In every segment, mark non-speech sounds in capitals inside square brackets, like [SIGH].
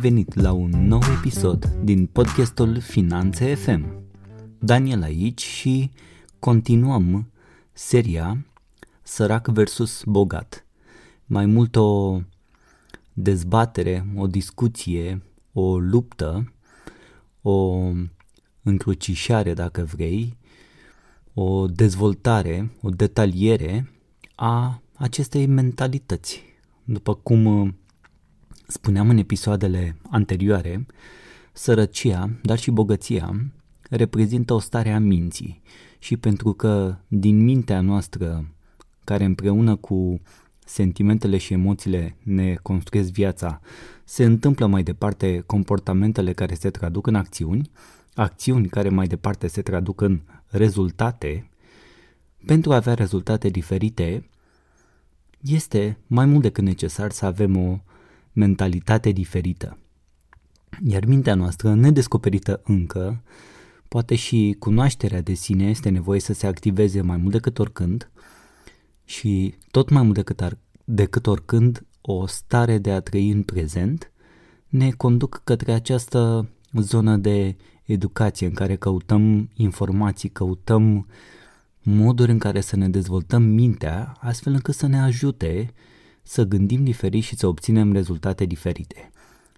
Salutare și bine venit la un nou episod din podcastul Finanțe FM. Daniel aici și continuăm seria Sărac versus Bogat. Mai mult o dezbatere, o discuție, o luptă, o încrucișare dacă vrei, o dezvoltare, o detaliere a acestei mentalități. După cum spuneam în episoadele anterioare, sărăcia, dar și bogăția reprezintă o stare a minții. Și pentru că din mintea noastră, care împreună cu sentimentele și emoțiile ne construiesc viața, se întâmplă mai departe comportamentele care se traduc în acțiuni, acțiuni care mai departe se traduc în rezultate, pentru a avea rezultate diferite, este mai mult decât necesar să avem o mentalitate diferită. Iar mintea noastră, nedescoperită încă, poate și cunoașterea de sine este nevoie să se activeze mai mult decât oricând și tot mai mult decât, ar, decât oricând o stare de a trăi în prezent ne conduc către această zonă de educație în care căutăm informații, căutăm moduri în care să ne dezvoltăm mintea astfel încât să ne ajute să gândim diferit și să obținem rezultate diferite.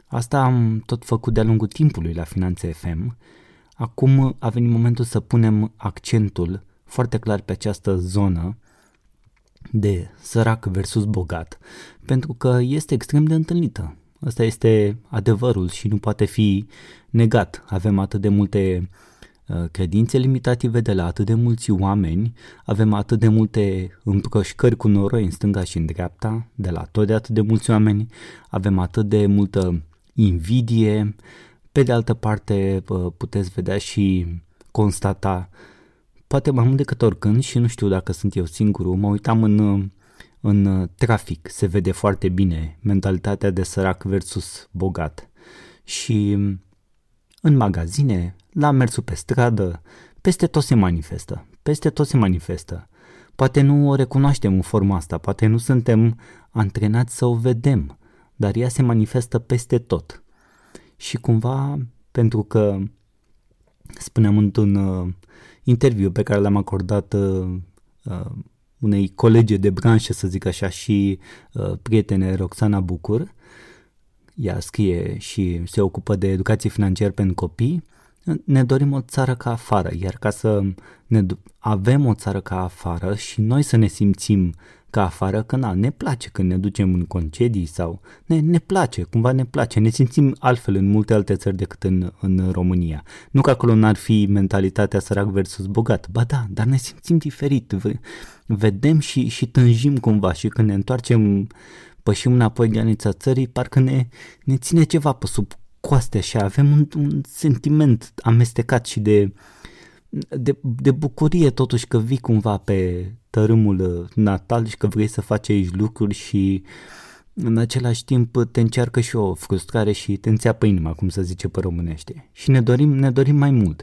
Asta am tot făcut de-a lungul timpului la Finanțe FM. Acum a venit momentul să punem accentul foarte clar pe această zonă de sărac versus bogat, pentru că este extrem de întâlnită. Asta este adevărul și nu poate fi negat. Avem atât de multe uh, credințe limitative de la atât de mulți oameni, avem atât de multe împrășcări cu noroi în stânga și în dreapta, de la tot de atât de mulți oameni, avem atât de multă invidie, pe de altă parte uh, puteți vedea și constata, poate mai mult decât oricând și nu știu dacă sunt eu singurul, mă uitam în uh, în uh, trafic. Se vede foarte bine mentalitatea de sărac versus bogat. Și um, în magazine, la mersul pe stradă, peste tot se manifestă. Peste tot se manifestă. Poate nu o recunoaștem în forma asta, poate nu suntem antrenați să o vedem, dar ea se manifestă peste tot. Și cumva, pentru că spuneam într-un uh, interviu pe care l-am acordat uh, uh, unei colege de branșă, să zic așa, și uh, prietene, Roxana Bucur. Ea scrie și se ocupă de educație financiară pentru copii. Ne dorim o țară ca afară, iar ca să ne avem o țară ca afară și noi să ne simțim ca afară, că na, ne place când ne ducem în concedii sau ne, ne place, cumva ne place, ne simțim altfel în multe alte țări decât în, în România. Nu că acolo n-ar fi mentalitatea sărac versus bogat, ba da, dar ne simțim diferit, vedem și, și tânjim cumva și când ne întoarcem, pășim înapoi granița țării, parcă ne, ne ține ceva pe sub coaste și avem un, un sentiment amestecat și de, de, de bucurie totuși că vii cumva pe tărâmul uh, natal și că vrei să faci aici lucruri și în același timp te încearcă și o frustrare și te înțeapă inima, cum să zice pe românește. Și ne dorim, ne dorim mai mult.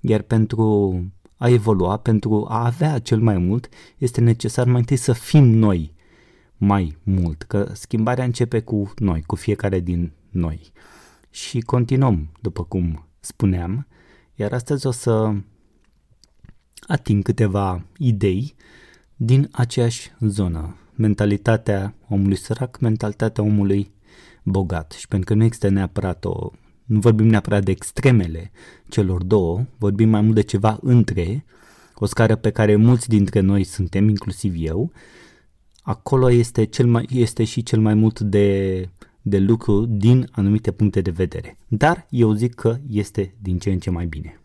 Iar pentru a evolua, pentru a avea cel mai mult, este necesar mai întâi să fim noi mai mult, că schimbarea începe cu noi, cu fiecare din noi. Și continuăm, după cum spuneam, iar astăzi o să ating câteva idei din aceeași zonă. Mentalitatea omului sărac, mentalitatea omului bogat. Și pentru că nu există neapărat o... Nu vorbim neapărat de extremele celor două, vorbim mai mult de ceva între, o scară pe care mulți dintre noi suntem, inclusiv eu, acolo este, cel mai, este și cel mai mult de, de lucru din anumite puncte de vedere. Dar eu zic că este din ce în ce mai bine.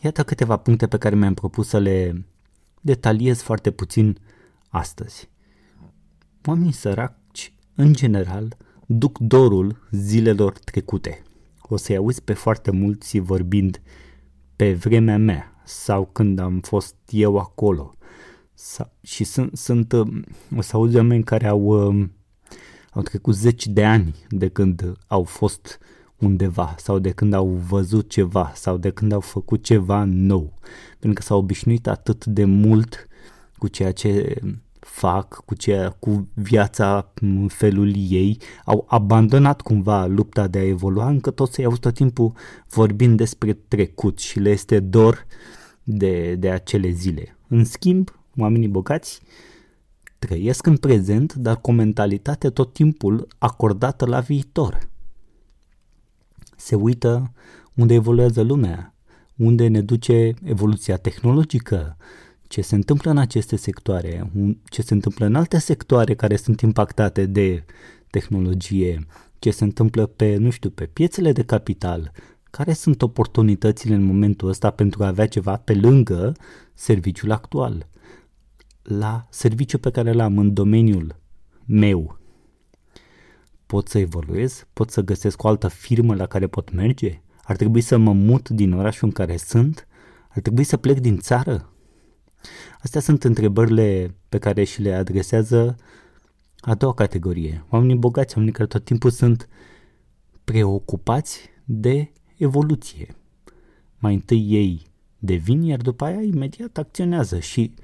Iată câteva puncte pe care mi-am propus să le detaliez foarte puțin astăzi. Oamenii săraci, în general, duc dorul zilelor trecute. O să-i auzi pe foarte mulți vorbind pe vremea mea sau când am fost eu acolo. Sa- și sunt, sunt, o să auzi oameni care au, um, au trecut zeci de ani de când au fost undeva sau de când au văzut ceva sau de când au făcut ceva nou. Pentru că s-au obișnuit atât de mult cu ceea ce fac, cu, ce, cu viața în felul ei, au abandonat cumva lupta de a evolua, încă toți se au tot timpul vorbind despre trecut și le este dor de, de acele zile. În schimb, oamenii bogați trăiesc în prezent, dar cu o mentalitate tot timpul acordată la viitor. Se uită unde evoluează lumea, unde ne duce evoluția tehnologică, ce se întâmplă în aceste sectoare, ce se întâmplă în alte sectoare care sunt impactate de tehnologie, ce se întâmplă pe, nu știu, pe piețele de capital, care sunt oportunitățile în momentul ăsta pentru a avea ceva pe lângă serviciul actual. La serviciul pe care l-am în domeniul meu, pot să evoluez? Pot să găsesc o altă firmă la care pot merge? Ar trebui să mă mut din orașul în care sunt? Ar trebui să plec din țară? Astea sunt întrebările pe care și le adresează a doua categorie. Oamenii bogați, oamenii care tot timpul sunt preocupați de evoluție. Mai întâi ei devin, iar după aia imediat acționează și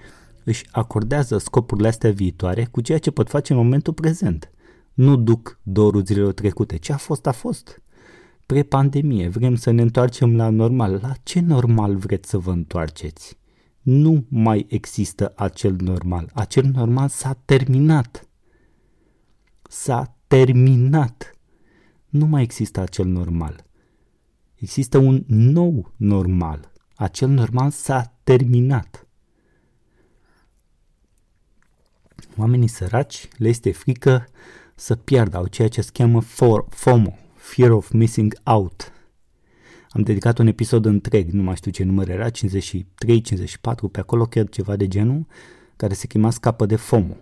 își acordează scopurile astea viitoare cu ceea ce pot face în momentul prezent. Nu duc dorul zilelor trecute. Ce a fost, a fost. Pre-pandemie, vrem să ne întoarcem la normal. La ce normal vreți să vă întoarceți? nu mai există acel normal. Acel normal s-a terminat. S-a terminat. Nu mai există acel normal. Există un nou normal. Acel normal s-a terminat. Oamenii săraci le este frică să piardă, au ceea ce se cheamă FOMO, Fear of Missing Out, am dedicat un episod întreg, nu mai știu ce număr era, 53, 54, pe acolo chiar ceva de genul, care se chema scapă de FOMO.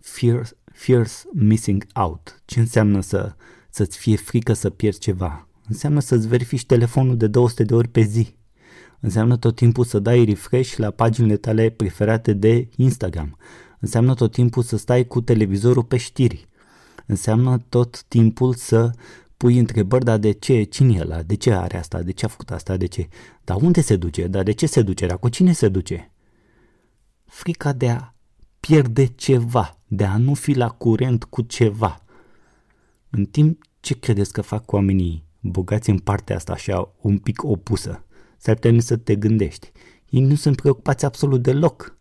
Fear, fears missing out. Ce înseamnă să, să-ți fie frică să pierzi ceva? Înseamnă să-ți verifici telefonul de 200 de ori pe zi. Înseamnă tot timpul să dai refresh la paginile tale preferate de Instagram. Înseamnă tot timpul să stai cu televizorul pe știri. Înseamnă tot timpul să pui întrebări, dar de ce, cine e ăla, de ce are asta, de ce a făcut asta, de ce, dar unde se duce, dar de ce se duce, dar cu cine se duce? Frica de a pierde ceva, de a nu fi la curent cu ceva. În timp ce credeți că fac oamenii bogați în partea asta așa un pic opusă? S-ar putea să te gândești. Ei nu sunt preocupați absolut deloc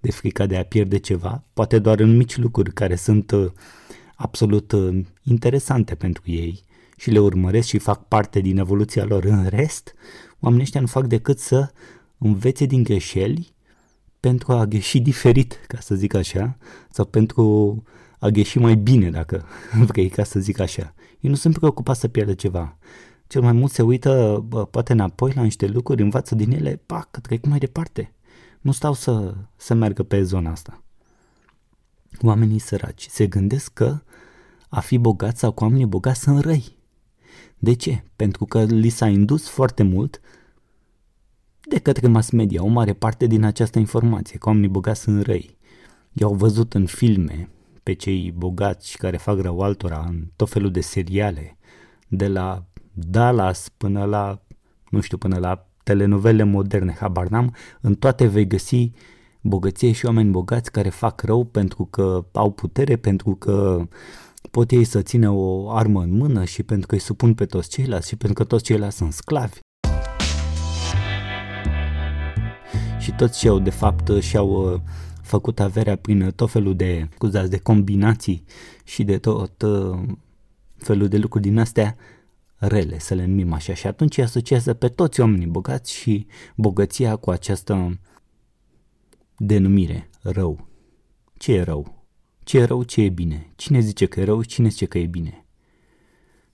de frica de a pierde ceva, poate doar în mici lucruri care sunt uh, absolut uh, interesante pentru ei și le urmăresc și fac parte din evoluția lor. În rest, oamenii ăștia nu fac decât să învețe din greșeli pentru a greși diferit, ca să zic așa, sau pentru a greși mai bine, dacă [LAUGHS] vrei, ca să zic așa. Ei nu sunt preocupați să pierdă ceva. Cel mai mult se uită, bă, poate înapoi la niște lucruri, învață din ele, pac, trec mai departe. Nu stau să, să meargă pe zona asta. Oamenii săraci se gândesc că a fi bogat sau cu oamenii bogați sunt răi. De ce? Pentru că li s-a indus foarte mult de către mass media o mare parte din această informație, că oamenii bogați sunt răi. I-au văzut în filme pe cei bogați care fac rău altora în tot felul de seriale, de la Dallas până la, nu știu, până la telenovele moderne, habar n-am, în toate vei găsi bogăție și oameni bogați care fac rău pentru că au putere, pentru că pot ei să țină o armă în mână și pentru că îi supun pe toți ceilalți și pentru că toți ceilalți sunt sclavi. Și toți și-au, de fapt, și-au uh, făcut averea prin tot felul de, scuzați, de combinații și de tot uh, felul de lucruri din astea rele, să le numim așa. Și atunci asociază pe toți oamenii bogați și bogăția cu această denumire, rău. Ce e rău? Ce e rău, ce e bine? Cine zice că e rău, cine zice că e bine?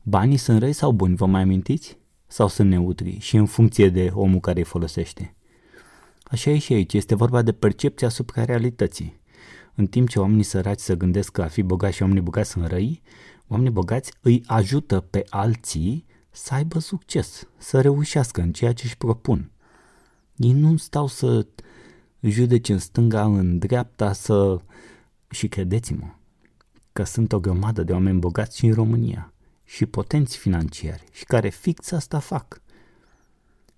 Banii sunt răi sau buni, vă mai amintiți? Sau sunt neutri și în funcție de omul care îi folosește? Așa e și aici, este vorba de percepția asupra realității. În timp ce oamenii săraci să gândesc că a fi bogați și oamenii bogați sunt răi, oamenii bogați îi ajută pe alții să aibă succes, să reușească în ceea ce își propun. Ei nu stau să judece în stânga, în dreapta, să și credeți-mă că sunt o grămadă de oameni bogați și în România și potenți financiari și care fix asta fac.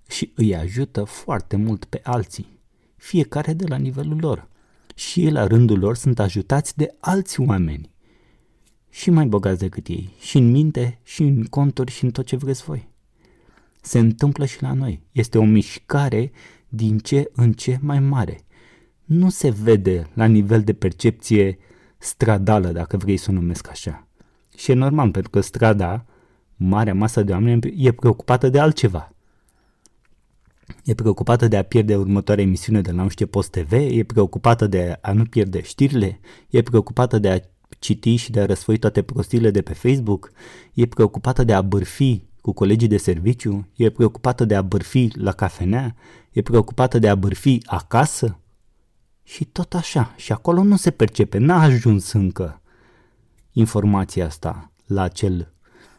Și îi ajută foarte mult pe alții, fiecare de la nivelul lor. și ei la rândul lor sunt ajutați de alți oameni și mai bogați decât ei, și în minte, și în conturi, și în tot ce vreți voi. Se întâmplă și la noi. Este o mișcare din ce în ce mai mare. Nu se vede la nivel de percepție stradală, dacă vrei să o numesc așa. Și e normal, pentru că strada, marea masă de oameni, e preocupată de altceva. E preocupată de a pierde următoarea emisiune de la nu știu Post TV, e preocupată de a nu pierde știrile, e preocupată de a citi și de a răsfoi toate prostiile de pe Facebook, e preocupată de a bârfi cu colegii de serviciu, e preocupată de a bârfi la cafenea, e preocupată de a bârfi acasă și tot așa. Și acolo nu se percepe, n-a ajuns încă informația asta la acel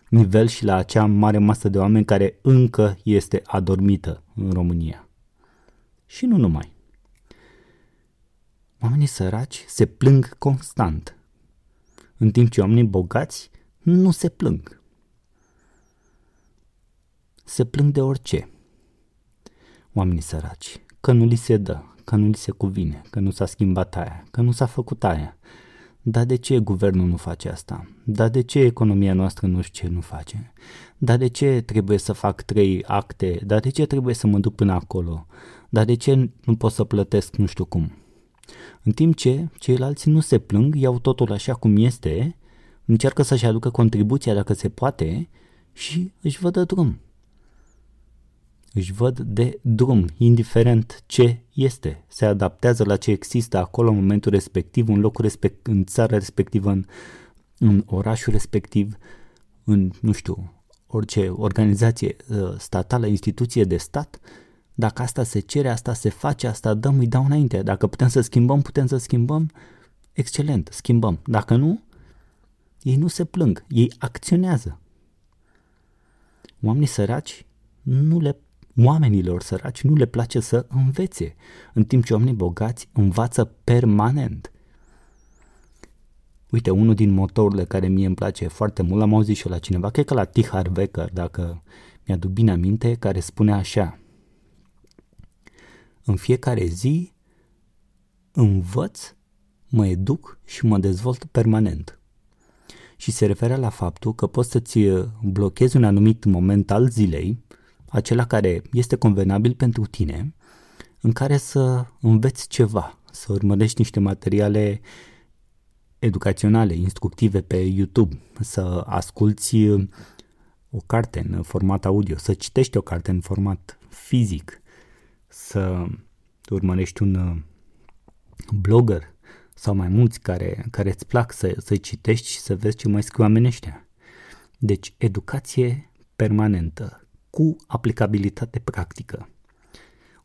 nivel și la acea mare masă de oameni care încă este adormită în România. Și nu numai. Oamenii săraci se plâng constant, în timp ce oamenii bogați nu se plâng. Se plâng de orice. Oamenii săraci, că nu li se dă, că nu li se cuvine, că nu s-a schimbat aia, că nu s-a făcut aia. Dar de ce guvernul nu face asta? Dar de ce economia noastră nu știu ce nu face? Dar de ce trebuie să fac trei acte? Dar de ce trebuie să mă duc până acolo? Dar de ce nu pot să plătesc nu știu cum? În timp ce ceilalți nu se plâng, iau totul așa cum este, încearcă să-și aducă contribuția dacă se poate și își văd de drum. Își văd de drum, indiferent ce este. Se adaptează la ce există acolo în momentul respectiv, în locul respect, în țara respectivă, în, în orașul respectiv, în, nu știu, orice organizație uh, statală, instituție de stat dacă asta se cere, asta se face, asta dăm, îi dau înainte. Dacă putem să schimbăm, putem să schimbăm. Excelent, schimbăm. Dacă nu, ei nu se plâng, ei acționează. Oamenii săraci nu le oamenilor săraci nu le place să învețe, în timp ce oamenii bogați învață permanent. Uite, unul din motorurile care mie îmi place foarte mult, l-am auzit și eu la cineva, cred că la T. Harvecker, dacă mi-aduc bine aminte, care spune așa – în fiecare zi învăț, mă educ și mă dezvolt permanent. Și se referă la faptul că poți să-ți blochezi un anumit moment al zilei, acela care este convenabil pentru tine, în care să înveți ceva, să urmărești niște materiale educaționale, instructive pe YouTube, să asculți o carte în format audio, să citești o carte în format fizic, să urmărești un uh, blogger sau mai mulți care, care îți plac să, să citești și să vezi ce mai scriu oamenii ăștia. Deci, educație permanentă, cu aplicabilitate practică.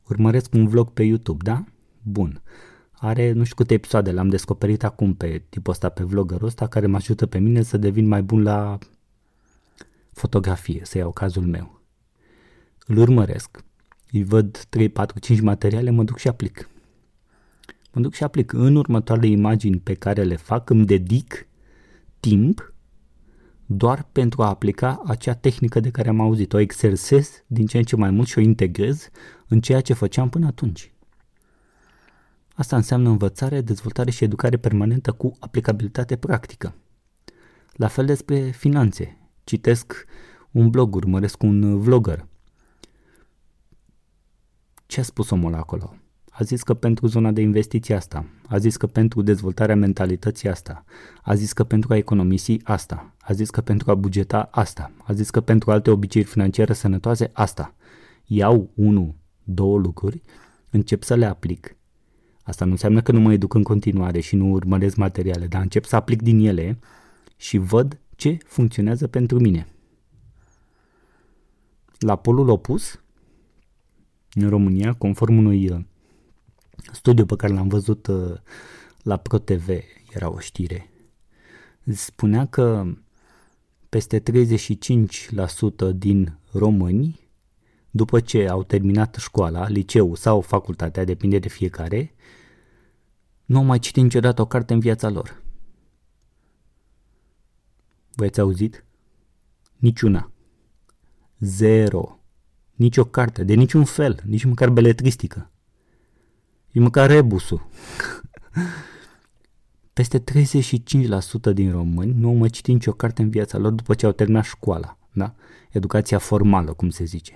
Urmăresc un vlog pe YouTube, da? Bun. Are nu știu câte episoade, l-am descoperit acum pe tipul ăsta, pe vloggerul ăsta, care mă ajută pe mine să devin mai bun la fotografie, să iau cazul meu. Îl urmăresc, îi văd 3, 4, 5 materiale, mă duc și aplic. Mă duc și aplic. În următoarele imagini pe care le fac, îmi dedic timp doar pentru a aplica acea tehnică de care am auzit. O exersez din ce în ce mai mult și o integrez în ceea ce făceam până atunci. Asta înseamnă învățare, dezvoltare și educare permanentă cu aplicabilitate practică. La fel despre finanțe. Citesc un blog, urmăresc un vlogger, ce a spus omul acolo? A zis că pentru zona de investiții asta, a zis că pentru dezvoltarea mentalității asta, a zis că pentru a economisi asta, a zis că pentru a bugeta asta, a zis că pentru alte obiceiuri financiare sănătoase asta. Iau unul, două lucruri, încep să le aplic. Asta nu înseamnă că nu mă educ în continuare și nu urmăresc materiale, dar încep să aplic din ele și văd ce funcționează pentru mine. La polul opus, în România, conform unui uh, studiu pe care l-am văzut uh, la ProTV, era o știre, spunea că peste 35% din români, după ce au terminat școala, liceu sau facultatea, depinde de fiecare, nu au mai citit niciodată o carte în viața lor. Voi ați auzit? Niciuna. Zero nici o carte, de niciun fel, nici măcar beletristică. Nici măcar rebusul. [LAUGHS] Peste 35% din români nu au mai citit nicio carte în viața lor după ce au terminat școala, da? Educația formală, cum se zice.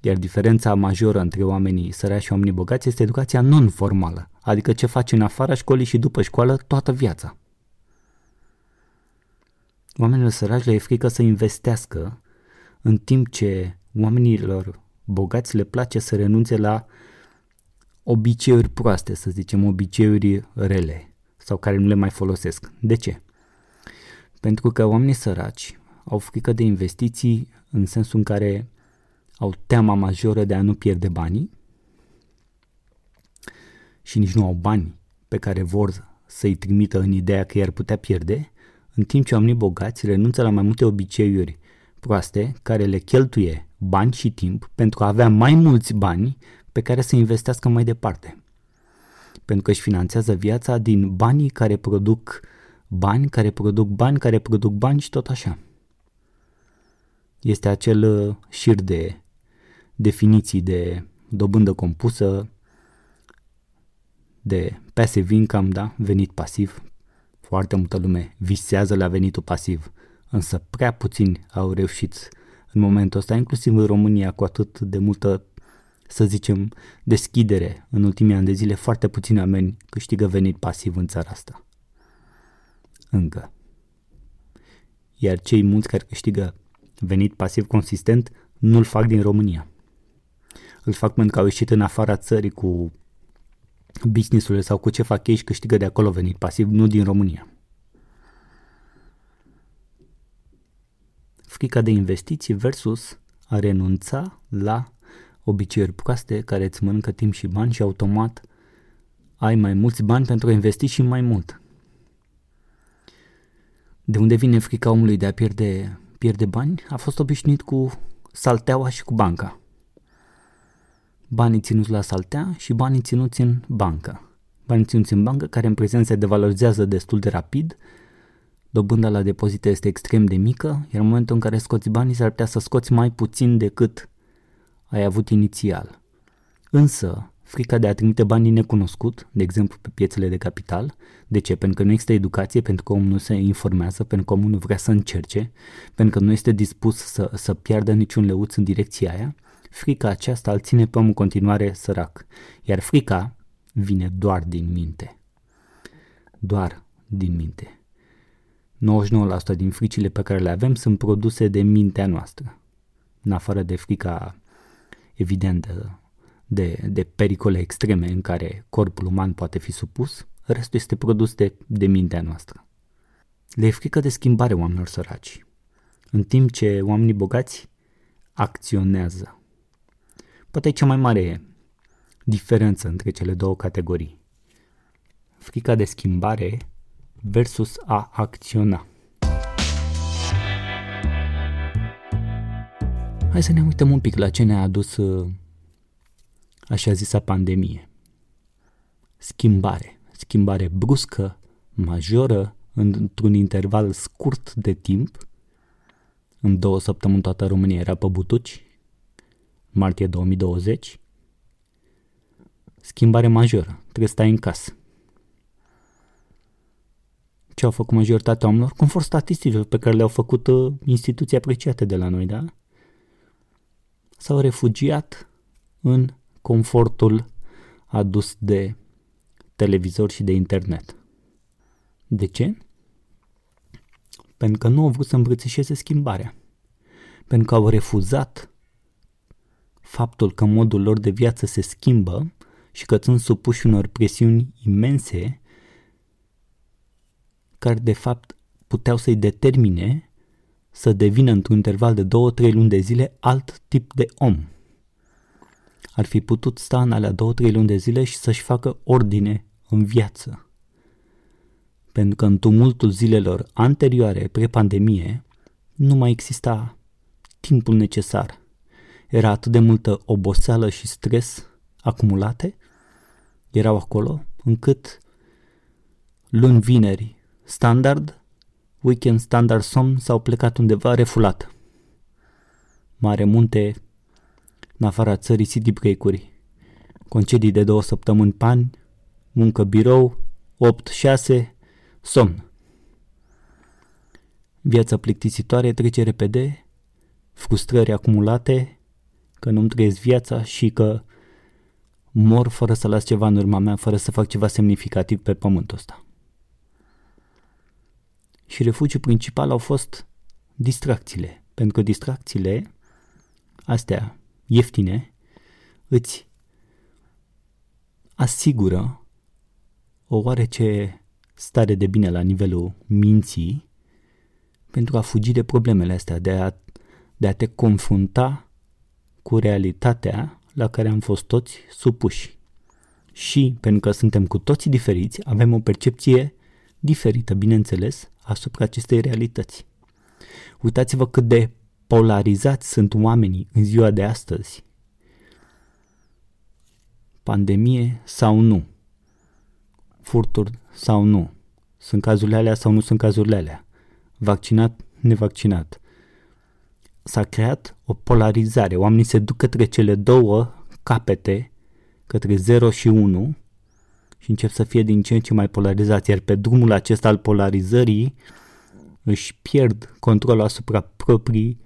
Iar diferența majoră între oamenii sărași și oamenii bogați este educația non-formală, adică ce faci în afara școlii și după școală toată viața. Oamenilor sărași le e frică să investească, în timp ce oamenilor bogați le place să renunțe la obiceiuri proaste, să zicem, obiceiuri rele sau care nu le mai folosesc. De ce? Pentru că oamenii săraci au frică de investiții în sensul în care au teama majoră de a nu pierde banii și nici nu au bani pe care vor să-i trimită în ideea că i-ar putea pierde, în timp ce oamenii bogați renunță la mai multe obiceiuri proaste care le cheltuie bani și timp pentru a avea mai mulți bani pe care să investească mai departe. Pentru că își finanțează viața din banii care produc bani, care produc bani, care produc bani și tot așa. Este acel uh, șir de definiții de dobândă compusă, de passive income, da? venit pasiv. Foarte multă lume visează la venitul pasiv, însă prea puțini au reușit în momentul ăsta, inclusiv în România, cu atât de multă, să zicem, deschidere în ultimii ani de zile, foarte puțini oameni câștigă venit pasiv în țara asta. Încă. Iar cei mulți care câștigă venit pasiv consistent nu-l fac din România îl fac pentru că au ieșit în afara țării cu business-urile sau cu ce fac ei și câștigă de acolo venit pasiv, nu din România. Frica de investiții versus a renunța la obiceiuri proaste care îți mănâncă timp și bani și automat ai mai mulți bani pentru a investi și mai mult. De unde vine frica omului de a pierde, pierde bani? A fost obișnuit cu salteaua și cu banca banii ținuți la saltea și banii ținuți în bancă. Banii ținuți în bancă care în prezent se devalorizează destul de rapid, dobânda la depozite este extrem de mică, iar în momentul în care scoți banii s-ar putea să scoți mai puțin decât ai avut inițial. Însă, frica de a trimite banii necunoscut, de exemplu pe piețele de capital, de ce? Pentru că nu există educație, pentru că omul nu se informează, pentru că omul nu vrea să încerce, pentru că nu este dispus să, să piardă niciun leuț în direcția aia, frica aceasta îl ține pe om în continuare sărac, iar frica vine doar din minte. Doar din minte. 99% din fricile pe care le avem sunt produse de mintea noastră. În afară de frica evidentă de, de pericole extreme în care corpul uman poate fi supus, restul este produs de, de mintea noastră. Le e frică de schimbare oamenilor săraci, în timp ce oamenii bogați acționează. Poate e cea mai mare diferență între cele două categorii. Frica de schimbare versus a acționa. Hai să ne uităm un pic la ce ne-a adus uh, așa zisa pandemie. Schimbare. Schimbare bruscă, majoră, într-un interval scurt de timp. În două săptămâni toată România era pe butuci martie 2020, schimbare majoră, trebuie să stai în casă. Ce au făcut majoritatea oamenilor? Conform statisticilor pe care le-au făcut uh, instituții apreciate de la noi, da? S-au refugiat în confortul adus de televizor și de internet. De ce? Pentru că nu au vrut să îmbrățișeze schimbarea. Pentru că au refuzat faptul că modul lor de viață se schimbă și că sunt supuși unor presiuni imense care de fapt puteau să-i determine să devină într-un interval de 2-3 luni de zile alt tip de om. Ar fi putut sta în alea 2-3 luni de zile și să-și facă ordine în viață. Pentru că în tumultul zilelor anterioare, pre-pandemie, nu mai exista timpul necesar era atât de multă oboseală și stres acumulate, erau acolo, încât luni, vineri, standard, weekend standard somn s-au plecat undeva refulat. Mare munte, în afara țării city break-uri, concedii de două săptămâni pe an, muncă birou, 8-6, somn. Viața plictisitoare trece repede, frustrări acumulate, că nu-mi trăiesc viața și că mor fără să las ceva în urma mea, fără să fac ceva semnificativ pe pământul ăsta. Și refugiul principal au fost distracțiile, pentru că distracțiile astea ieftine îți asigură o oarece stare de bine la nivelul minții pentru a fugi de problemele astea, de a, de a te confrunta cu realitatea la care am fost toți supuși. Și, pentru că suntem cu toții diferiți, avem o percepție diferită, bineînțeles, asupra acestei realități. Uitați-vă cât de polarizați sunt oamenii în ziua de astăzi. Pandemie sau nu? Furturi sau nu? Sunt cazurile alea sau nu sunt cazurile alea? Vaccinat, nevaccinat. S-a creat o polarizare. Oamenii se duc către cele două capete, către 0 și 1 și încep să fie din ce în ce mai polarizați. Iar pe drumul acesta al polarizării își pierd controlul asupra proprii,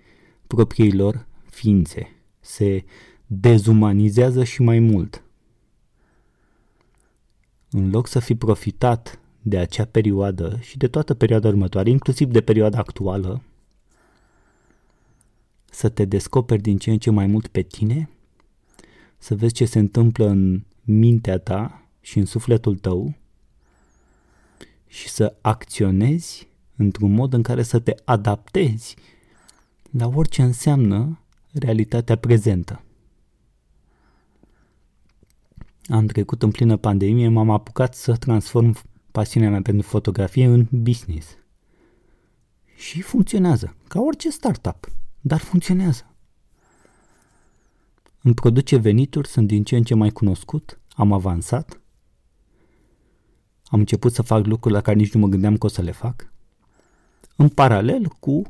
propriilor ființe. Se dezumanizează și mai mult. În loc să fi profitat de acea perioadă și de toată perioada următoare, inclusiv de perioada actuală, să te descoperi din ce în ce mai mult pe tine, să vezi ce se întâmplă în mintea ta și în sufletul tău și să acționezi într-un mod în care să te adaptezi la orice înseamnă realitatea prezentă. Am trecut în plină pandemie, m-am apucat să transform pasiunea mea pentru fotografie în business. Și funcționează, ca orice startup, dar funcționează. Îmi produce venituri, sunt din ce în ce mai cunoscut, am avansat, am început să fac lucruri la care nici nu mă gândeam că o să le fac, în paralel cu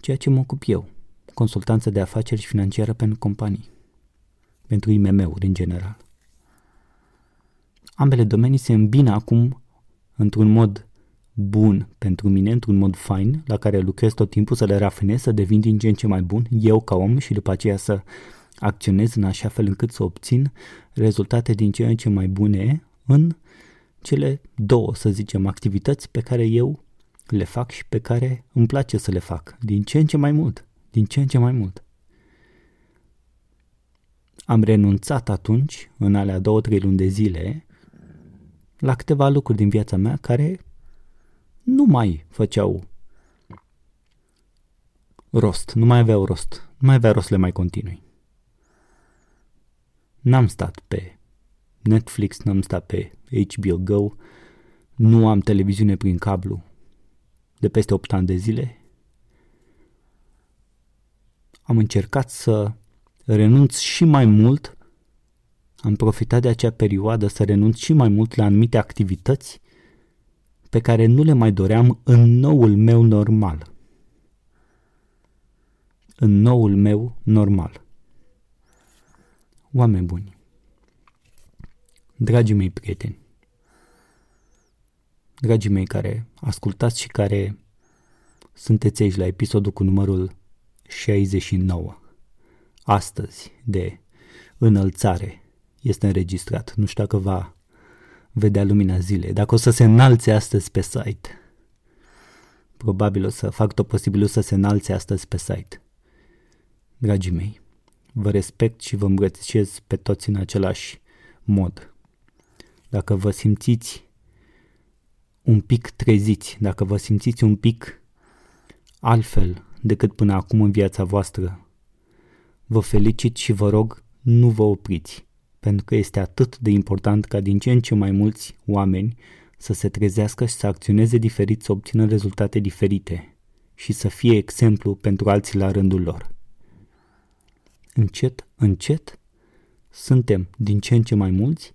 ceea ce mă ocup eu, consultanță de afaceri și financiară pentru companii, pentru IMM-uri în general. Ambele domenii se îmbină acum într-un mod bun pentru mine, într-un mod fain, la care lucrez tot timpul să le rafinez, să devin din ce în ce mai bun, eu ca om și după aceea să acționez în așa fel încât să obțin rezultate din ce în ce mai bune în cele două, să zicem, activități pe care eu le fac și pe care îmi place să le fac, din ce în ce mai mult, din ce în ce mai mult. Am renunțat atunci, în alea două, trei luni de zile, la câteva lucruri din viața mea care nu mai făceau rost, nu mai aveau rost, nu mai avea rost să le mai continui. N-am stat pe Netflix, n-am stat pe HBO Go, nu am televiziune prin cablu de peste 8 ani de zile. Am încercat să renunț și mai mult, am profitat de acea perioadă să renunț și mai mult la anumite activități pe care nu le mai doream în noul meu normal. În noul meu normal. Oameni buni, dragii mei prieteni, dragii mei care ascultați și care sunteți aici la episodul cu numărul 69, astăzi de înălțare este înregistrat. Nu știu dacă va vedea lumina zilei. Dacă o să se înalțe astăzi pe site, probabil o să fac tot posibilul să se înalțe astăzi pe site. Dragii mei, vă respect și vă îmbrățișez pe toți în același mod. Dacă vă simțiți un pic treziți, dacă vă simțiți un pic altfel decât până acum în viața voastră, vă felicit și vă rog nu vă opriți pentru că este atât de important ca din ce în ce mai mulți oameni să se trezească și să acționeze diferit, să obțină rezultate diferite și să fie exemplu pentru alții la rândul lor. Încet, încet, suntem din ce în ce mai mulți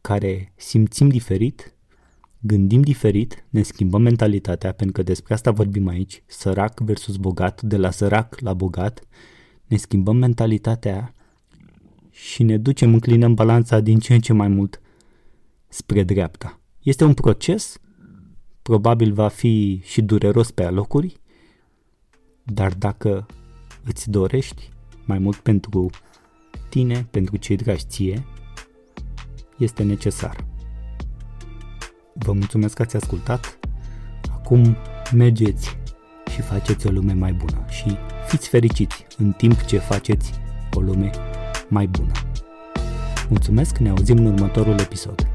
care simțim diferit, gândim diferit, ne schimbăm mentalitatea, pentru că despre asta vorbim aici, sărac versus bogat, de la sărac la bogat, ne schimbăm mentalitatea și ne ducem, înclinăm balanța din ce în ce mai mult spre dreapta. Este un proces, probabil va fi și dureros pe alocuri, dar dacă îți dorești mai mult pentru tine, pentru cei dragi ție, este necesar. Vă mulțumesc că ați ascultat. Acum mergeți și faceți o lume mai bună și fiți fericiți în timp ce faceți o lume mai bună. Mulțumesc, ne auzim în următorul episod.